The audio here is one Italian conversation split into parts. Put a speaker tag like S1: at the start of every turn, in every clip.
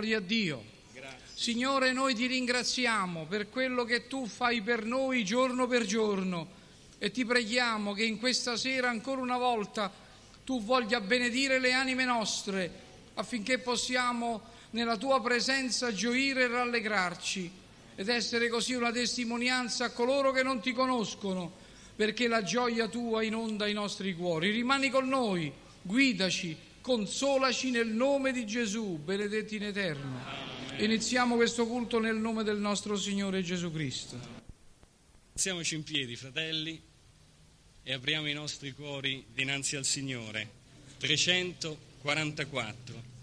S1: Gloria a Dio. Signore, noi ti ringraziamo per quello che tu fai per noi giorno per giorno e ti preghiamo che in questa sera ancora una volta tu voglia benedire le anime nostre affinché possiamo nella tua presenza gioire e rallegrarci ed essere così una testimonianza a coloro che non ti conoscono perché la gioia tua inonda i nostri cuori. Rimani con noi, guidaci consolaci nel nome di Gesù, benedetti in eterno. Iniziamo questo culto nel nome del nostro Signore Gesù Cristo.
S2: Alziamoci in piedi, fratelli, e apriamo i nostri cuori dinanzi al Signore. 344.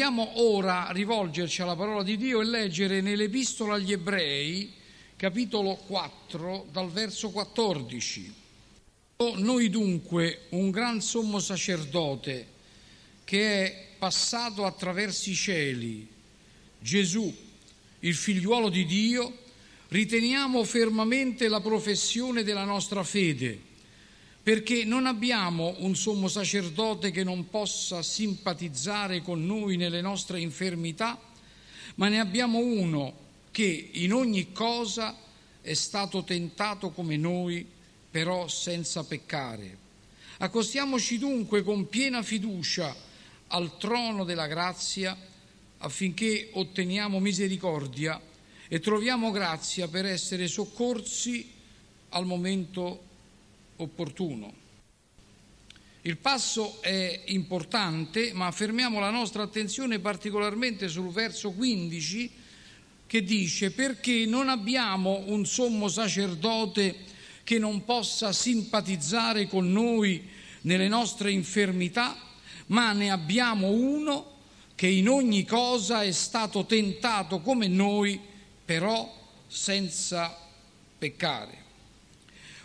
S1: Vogliamo ora rivolgerci alla parola di Dio e leggere nell'Epistola agli Ebrei, capitolo 4, dal verso 14. Noi dunque un gran sommo sacerdote che è passato attraverso i cieli, Gesù, il figliuolo di Dio, riteniamo fermamente la professione della nostra fede perché non abbiamo un sommo sacerdote che non possa simpatizzare con noi nelle nostre infermità, ma ne abbiamo uno che in ogni cosa è stato tentato come noi, però senza peccare. Accostiamoci dunque con piena fiducia al trono della grazia affinché otteniamo misericordia e troviamo grazia per essere soccorsi al momento opportuno. Il passo è importante, ma fermiamo la nostra attenzione particolarmente sul verso 15 che dice perché non abbiamo un sommo sacerdote che non possa simpatizzare con noi nelle nostre infermità, ma ne abbiamo uno che in ogni cosa è stato tentato come noi, però senza peccare.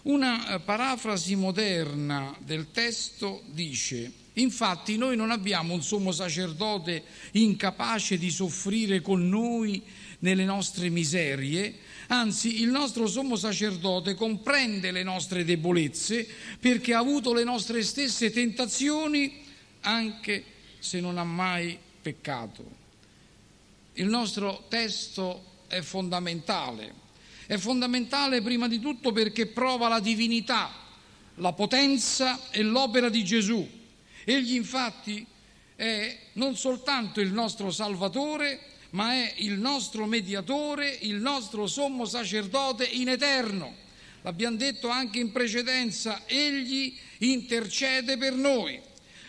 S1: Una eh, parafrasi moderna del testo dice, infatti noi non abbiamo un sommo sacerdote incapace di soffrire con noi nelle nostre miserie, anzi il nostro sommo sacerdote comprende le nostre debolezze perché ha avuto le nostre stesse tentazioni anche se non ha mai peccato. Il nostro testo è fondamentale è fondamentale prima di tutto perché prova la divinità, la potenza e l'opera di Gesù. Egli infatti è non soltanto il nostro Salvatore, ma è il nostro mediatore, il nostro sommo sacerdote in eterno. L'abbiamo detto anche in precedenza, egli intercede per noi.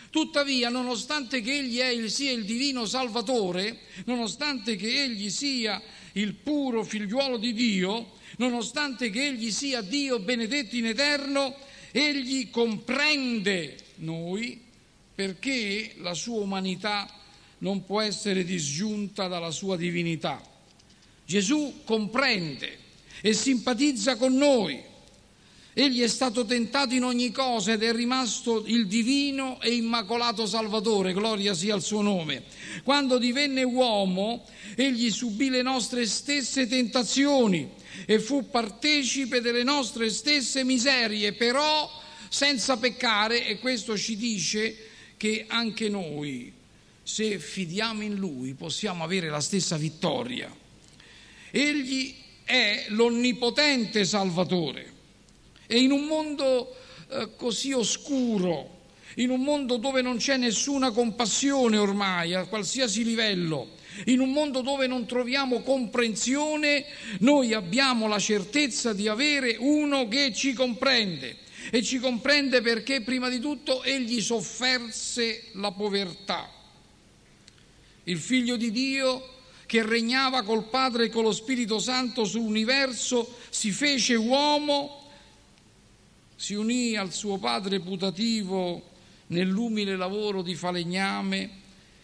S1: Tuttavia, nonostante che egli il, sia il divino Salvatore, nonostante che egli sia il puro figliuolo di Dio, nonostante che egli sia Dio benedetto in eterno, egli comprende noi perché la sua umanità non può essere disgiunta dalla sua divinità. Gesù comprende e simpatizza con noi. Egli è stato tentato in ogni cosa ed è rimasto il divino e immacolato Salvatore, gloria sia al suo nome. Quando divenne uomo, egli subì le nostre stesse tentazioni e fu partecipe delle nostre stesse miserie, però senza peccare e questo ci dice che anche noi, se fidiamo in Lui, possiamo avere la stessa vittoria. Egli è l'onnipotente Salvatore e in un mondo eh, così oscuro, in un mondo dove non c'è nessuna compassione ormai, a qualsiasi livello, in un mondo dove non troviamo comprensione, noi abbiamo la certezza di avere uno che ci comprende. E ci comprende perché prima di tutto egli sofferse la povertà. Il figlio di Dio che regnava col Padre e con lo Spirito Santo sull'universo si fece uomo si unì al suo padre putativo nell'umile lavoro di falegname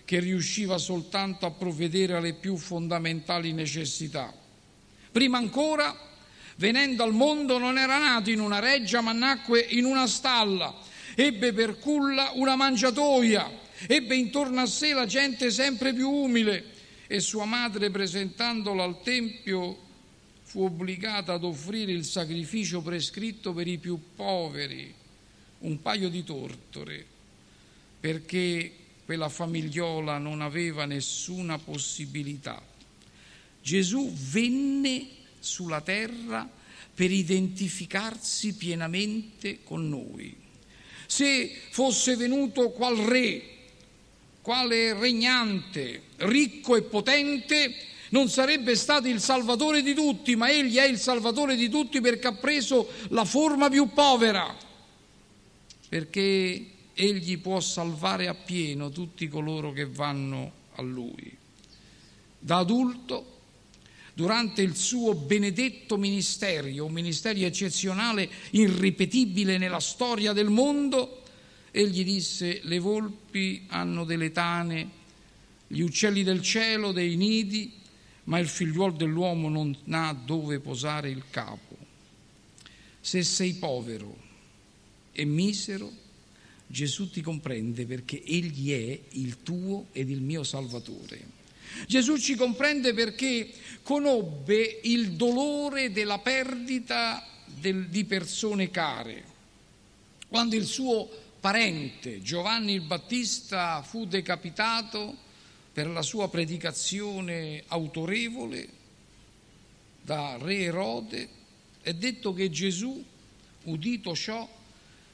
S1: che riusciva soltanto a provvedere alle più fondamentali necessità. Prima ancora, venendo al mondo, non era nato in una reggia, ma nacque in una stalla. Ebbe per culla una mangiatoia, ebbe intorno a sé la gente sempre più umile e sua madre, presentandola al Tempio, fu obbligata ad offrire il sacrificio prescritto per i più poveri, un paio di tortore, perché quella famigliola non aveva nessuna possibilità. Gesù venne sulla terra per identificarsi pienamente con noi. Se fosse venuto qual re, quale regnante, ricco e potente, non sarebbe stato il Salvatore di tutti, ma Egli è il Salvatore di tutti perché ha preso la forma più povera, perché Egli può salvare appieno tutti coloro che vanno a Lui. Da adulto, durante il suo benedetto ministero, un ministero eccezionale, irripetibile nella storia del mondo, egli disse, le volpi hanno delle tane gli uccelli del cielo, dei nidi, ma il figliuolo dell'uomo non ha dove posare il capo. Se sei povero e misero, Gesù ti comprende perché Egli è il tuo ed il mio Salvatore. Gesù ci comprende perché conobbe il dolore della perdita del, di persone care. Quando il suo parente Giovanni il Battista fu decapitato per la sua predicazione autorevole da Re Erode, è detto che Gesù, udito ciò,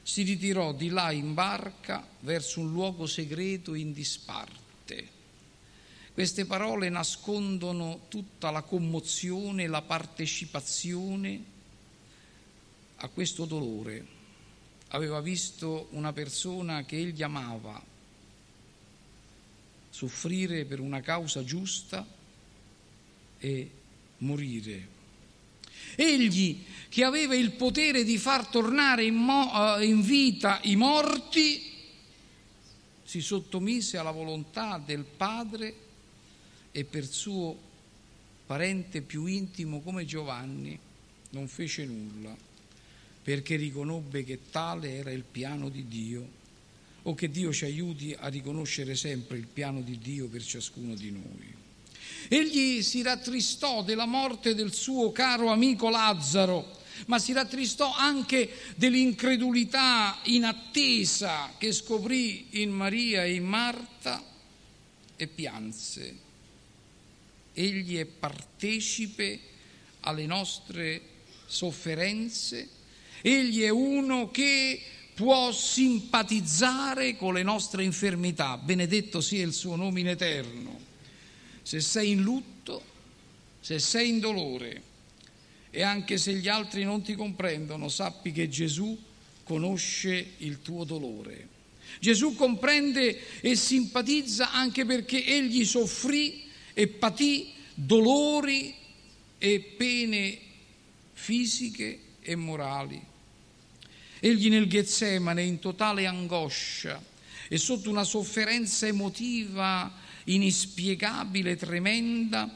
S1: si ritirò di là in barca verso un luogo segreto in disparte queste parole nascondono tutta la commozione, la partecipazione a questo dolore. Aveva visto una persona che egli amava soffrire per una causa giusta e morire. Egli che aveva il potere di far tornare in, mo- eh, in vita i morti, si sottomise alla volontà del Padre e per suo parente più intimo come Giovanni non fece nulla, perché riconobbe che tale era il piano di Dio, o che Dio ci aiuti a riconoscere sempre il piano di Dio per ciascuno di noi. Egli si rattristò della morte del suo caro amico Lazzaro, ma si rattristò anche dell'incredulità inattesa che scoprì in Maria e in Marta e pianse egli è partecipe alle nostre sofferenze, egli è uno che può simpatizzare con le nostre infermità, benedetto sia il suo nome in eterno. Se sei in lutto, se sei in dolore e anche se gli altri non ti comprendono, sappi che Gesù conosce il tuo dolore. Gesù comprende e simpatizza anche perché egli soffrì e patì dolori e pene fisiche e morali. Egli nel Getsemane, in totale angoscia e sotto una sofferenza emotiva inspiegabile, tremenda,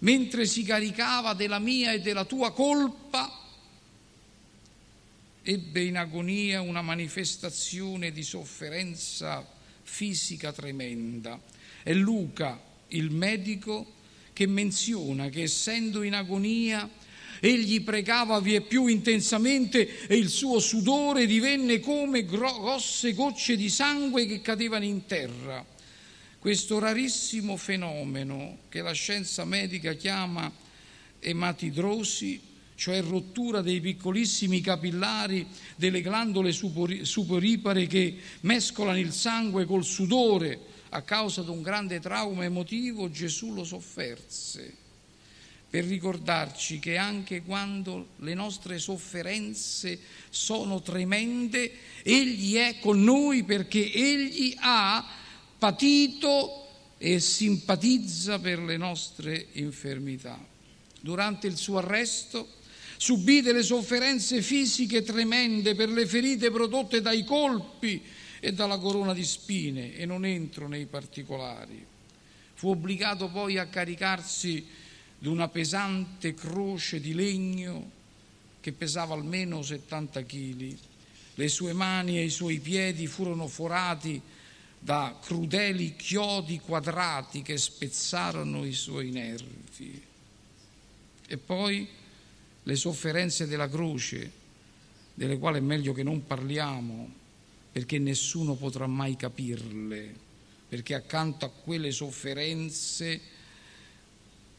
S1: mentre si caricava della mia e della tua colpa, ebbe in agonia una manifestazione di sofferenza fisica tremenda. E Luca, il medico che menziona che essendo in agonia egli pregava vie più intensamente e il suo sudore divenne come grosse gocce di sangue che cadevano in terra. Questo rarissimo fenomeno che la scienza medica chiama ematidrosi, cioè rottura dei piccolissimi capillari delle glandole suporipare che mescolano il sangue col sudore, a causa di un grande trauma emotivo, Gesù lo sofferse per ricordarci che anche quando le nostre sofferenze sono tremende, Egli è con noi perché Egli ha patito e simpatizza per le nostre infermità. Durante il suo arresto subì delle sofferenze fisiche tremende per le ferite prodotte dai colpi e dalla corona di spine e non entro nei particolari. Fu obbligato poi a caricarsi di una pesante croce di legno che pesava almeno 70 kg. Le sue mani e i suoi piedi furono forati da crudeli chiodi quadrati che spezzarono i suoi nervi. E poi le sofferenze della croce, delle quali è meglio che non parliamo, perché nessuno potrà mai capirle, perché accanto a quelle sofferenze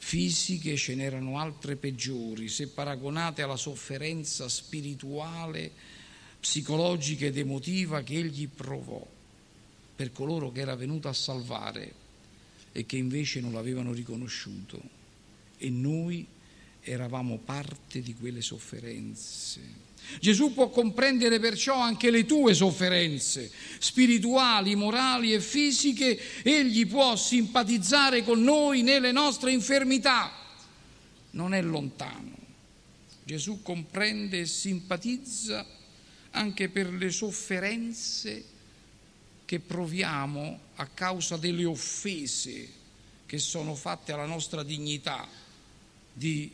S1: fisiche ce n'erano altre peggiori, se paragonate alla sofferenza spirituale, psicologica ed emotiva che egli provò per coloro che era venuto a salvare e che invece non l'avevano riconosciuto. E noi eravamo parte di quelle sofferenze. Gesù può comprendere perciò anche le tue sofferenze spirituali, morali e fisiche, egli può simpatizzare con noi nelle nostre infermità, non è lontano. Gesù comprende e simpatizza anche per le sofferenze che proviamo a causa delle offese che sono fatte alla nostra dignità di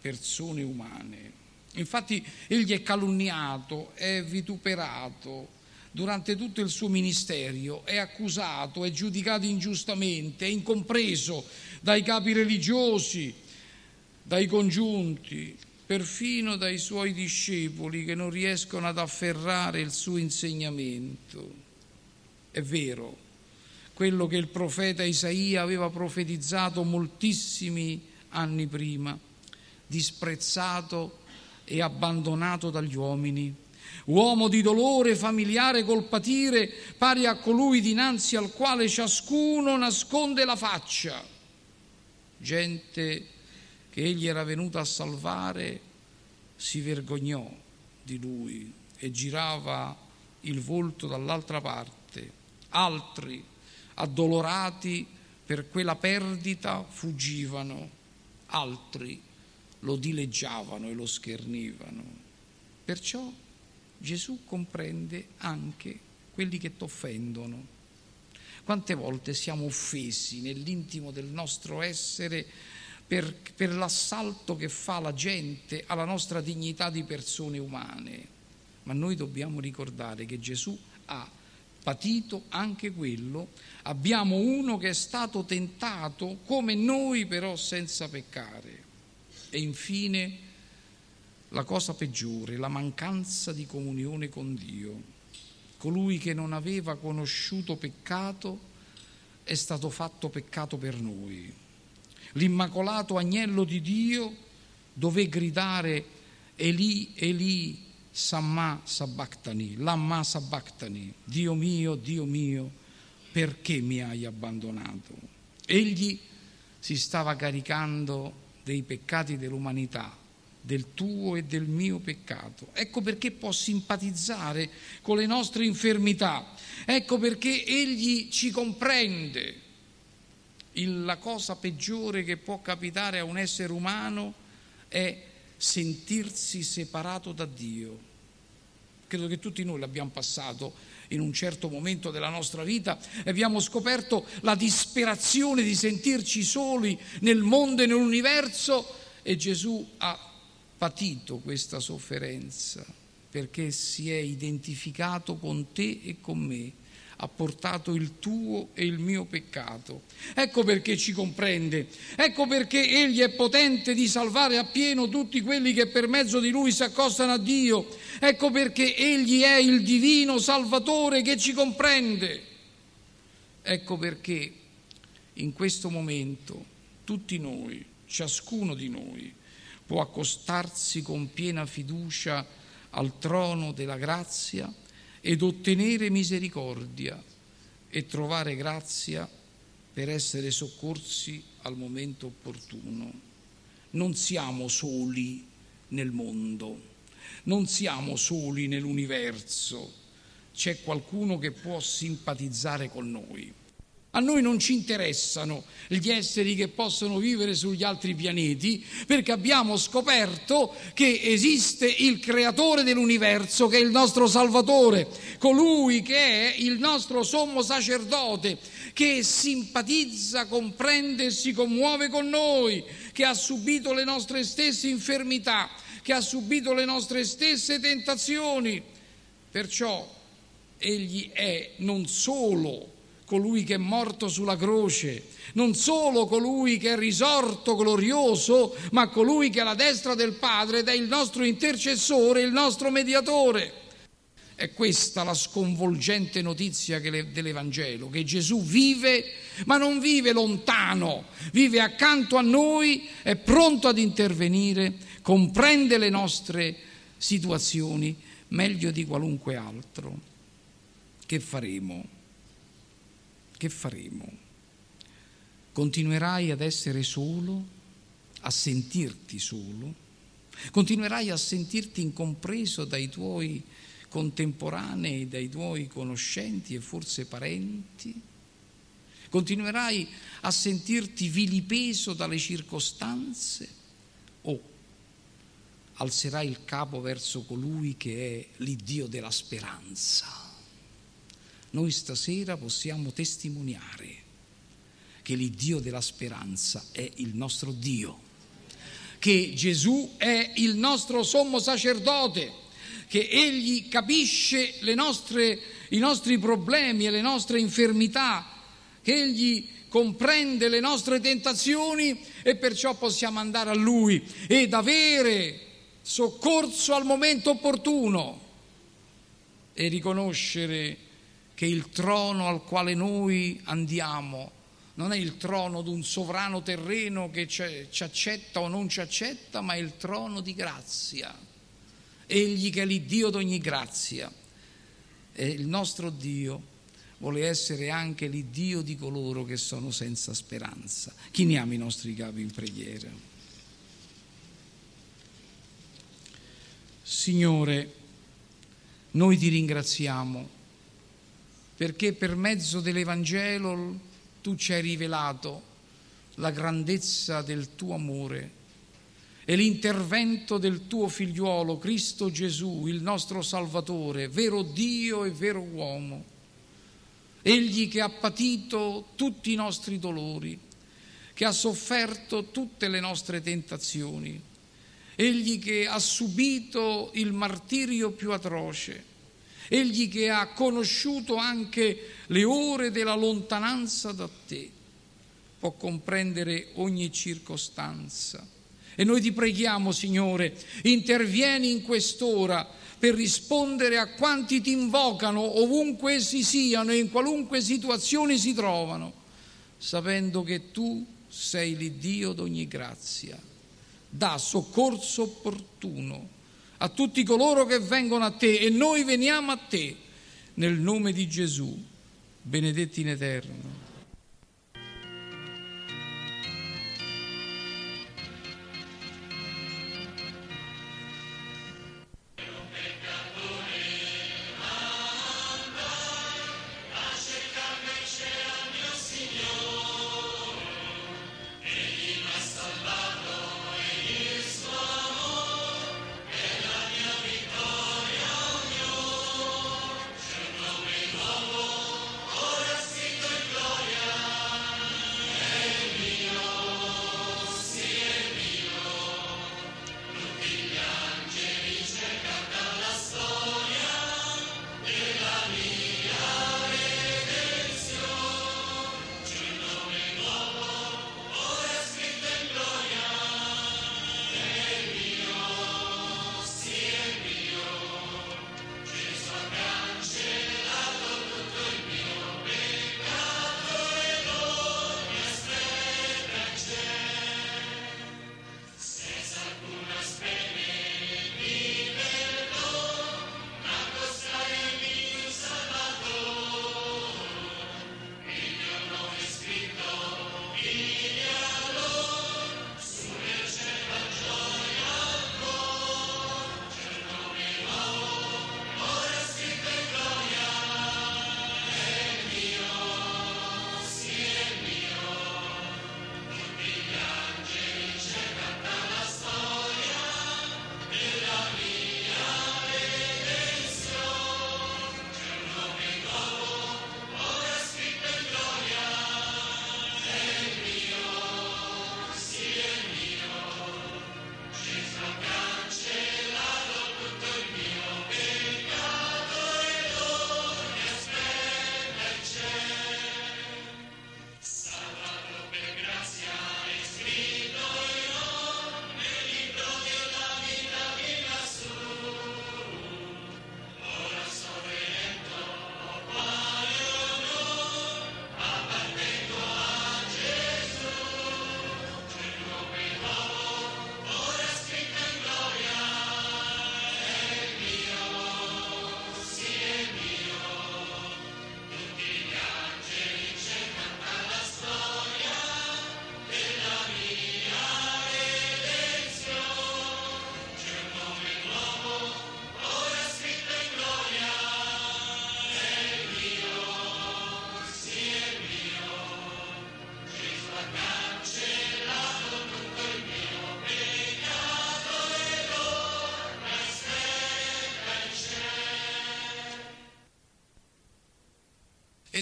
S1: persone umane. Infatti egli è calunniato, è vituperato durante tutto il suo ministero, è accusato, è giudicato ingiustamente, è incompreso dai capi religiosi, dai congiunti, perfino dai suoi discepoli che non riescono ad afferrare il suo insegnamento. È vero, quello che il profeta Isaia aveva profetizzato moltissimi anni prima, disprezzato e abbandonato dagli uomini, uomo di dolore familiare col patire, pari a colui dinanzi al quale ciascuno nasconde la faccia. Gente che egli era venuto a salvare si vergognò di lui e girava il volto dall'altra parte. Altri, addolorati per quella perdita, fuggivano, altri lo dileggiavano e lo schernivano. Perciò Gesù comprende anche quelli che ti offendono. Quante volte siamo offesi nell'intimo del nostro essere per, per, l'assalto che fa la gente alla nostra dignità di persone umane? Ma noi dobbiamo ricordare che Gesù ha patito anche quello, abbiamo uno che è stato tentato come noi però senza peccare. E infine la cosa peggiore, la mancanza di comunione con Dio. Colui che non aveva conosciuto peccato è stato fatto peccato per noi. L'immacolato agnello di Dio dove gridare Eli, Eli, Samma Sabachthani, Lamma Sabachthani, Dio mio, Dio mio, perché mi hai abbandonato? Egli si stava caricando dei peccati dell'umanità del tuo e del mio peccato. Ecco perché può simpatizzare con le nostre infermità. Ecco perché Egli ci comprende. la cosa peggiore che può capitare a un essere umano è sentirsi separato da Dio. Credo che tutti noi l'abbiamo passato in un certo momento della nostra vita abbiamo scoperto la disperazione di sentirci soli nel mondo e nell'universo e Gesù ha patito questa sofferenza perché si è identificato con te e con me, ha portato il tuo e il mio peccato. Ecco perché ci comprende, ecco perché Egli è potente di salvare appieno tutti quelli che per mezzo di Lui si accostano a Dio, ecco perché Egli è il divino Salvatore che ci comprende. Ecco perché in questo momento tutti noi, ciascuno di noi, può accostarsi con piena fiducia al trono della grazia ed ottenere misericordia e trovare grazia per essere soccorsi al momento opportuno. Non siamo soli nel mondo, non siamo soli nell'universo, c'è qualcuno che può simpatizzare con noi. A noi non ci interessano gli esseri che possono vivere sugli altri pianeti perché abbiamo scoperto che esiste il creatore dell'universo che è il nostro Salvatore, colui che è il nostro sommo sacerdote, che simpatizza, comprende e si commuove con noi, che ha subito le nostre stesse infermità, che ha subito le nostre stesse tentazioni. Perciò egli è non solo colui che è morto sulla croce, non solo colui che è risorto glorioso, ma colui che è alla destra del Padre ed è il nostro intercessore, il nostro mediatore. È questa la sconvolgente notizia dell'Evangelo, che Gesù vive, ma non vive lontano, vive accanto a noi, è pronto ad intervenire, comprende le nostre situazioni meglio di qualunque altro. Che faremo? Che faremo? Continuerai ad essere solo, a sentirti solo? Continuerai a sentirti incompreso dai tuoi contemporanei, dai tuoi conoscenti e forse parenti? Continuerai a sentirti vilipeso dalle circostanze? O alzerai il capo verso colui che è l'Iddio della speranza? Noi stasera possiamo testimoniare che l'Iddio della speranza è il nostro Dio, che Gesù è il nostro sommo sacerdote, che Egli capisce nostre, i nostri problemi e le nostre infermità, che Egli comprende le nostre tentazioni e perciò possiamo andare a Lui ed avere soccorso al momento opportuno e riconoscere che il trono al quale noi andiamo non è il trono di un sovrano terreno che ci accetta o non ci accetta, ma è il trono di grazia. Egli che è l'Iddio d'ogni grazia. E il nostro Dio vuole essere anche l'Iddio di coloro che sono senza speranza. Chiniamo i nostri capi in preghiera. Signore, noi ti ringraziamo perché per mezzo dell'Evangelo tu ci hai rivelato la grandezza del tuo amore e l'intervento del tuo figliuolo Cristo Gesù, il nostro Salvatore, vero Dio e vero uomo. Egli che ha patito tutti i nostri dolori, che ha sofferto tutte le nostre tentazioni, egli che ha subito il martirio più atroce egli che ha conosciuto anche le ore della lontananza da te, può comprendere ogni circostanza. E noi ti preghiamo, Signore, intervieni in quest'ora per rispondere a quanti ti invocano ovunque essi siano e in qualunque situazione si trovano, sapendo che tu sei l'Iddio d'ogni grazia. Da soccorso opportuno a tutti coloro che vengono a te e noi veniamo a te nel nome di Gesù, benedetti in eterno.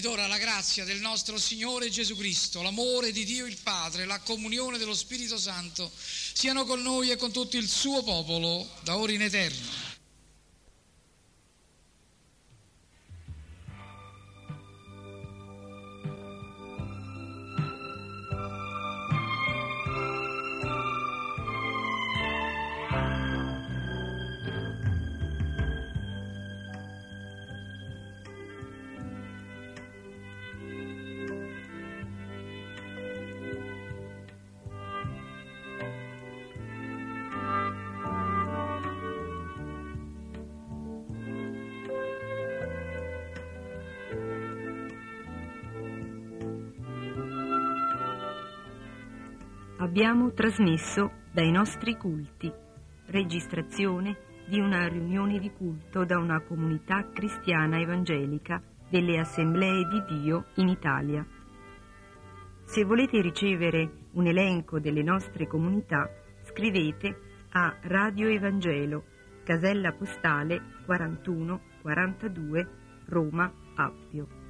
S1: Ed ora la grazia del nostro Signore Gesù Cristo, l'amore di Dio il Padre, la comunione dello Spirito Santo siano con noi e con tutto il suo popolo, da ora in eterno.
S3: Abbiamo trasmesso dai nostri culti, registrazione di una riunione di culto da una comunità cristiana evangelica delle Assemblee di Dio in Italia. Se volete ricevere un elenco delle nostre comunità, scrivete a Radio Evangelo, casella postale 41 42, Roma, Appio.